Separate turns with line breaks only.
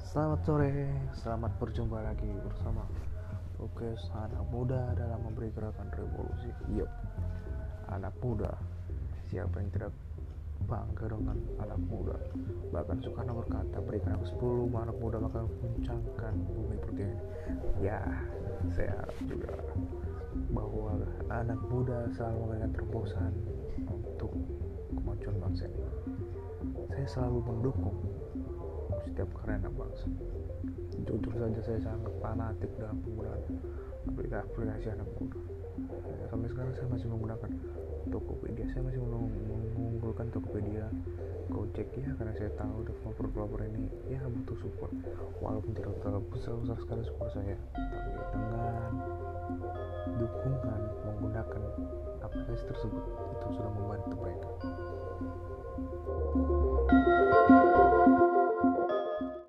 Selamat sore, selamat berjumpa lagi bersama podcast anak muda dalam memberi gerakan revolusi. Yup, anak muda. Siapa yang tidak bangga dengan anak muda? Bahkan Soekarno berkata, berikan aku 10 anak muda maka guncangkan bumi pertiwi. Ya, saya harap juga bahwa anak muda selalu memberikan terobosan untuk kemajuan bangsa ini. Saya selalu mendukung setiap karya anak bangsa. Jujur saja saya sangat fanatik dalam penggunaan aplikasi anak muda. Ya, sampai sekarang saya masih menggunakan Tokopedia. Saya masih mengunggulkan Tokopedia, Gojek ya karena saya tahu developer-developer ini ya butuh support. Walaupun tidak terlalu besar besar sekali support saya, tapi dengan dukungan menggunakan aplikasi tersebut itu sudah membantu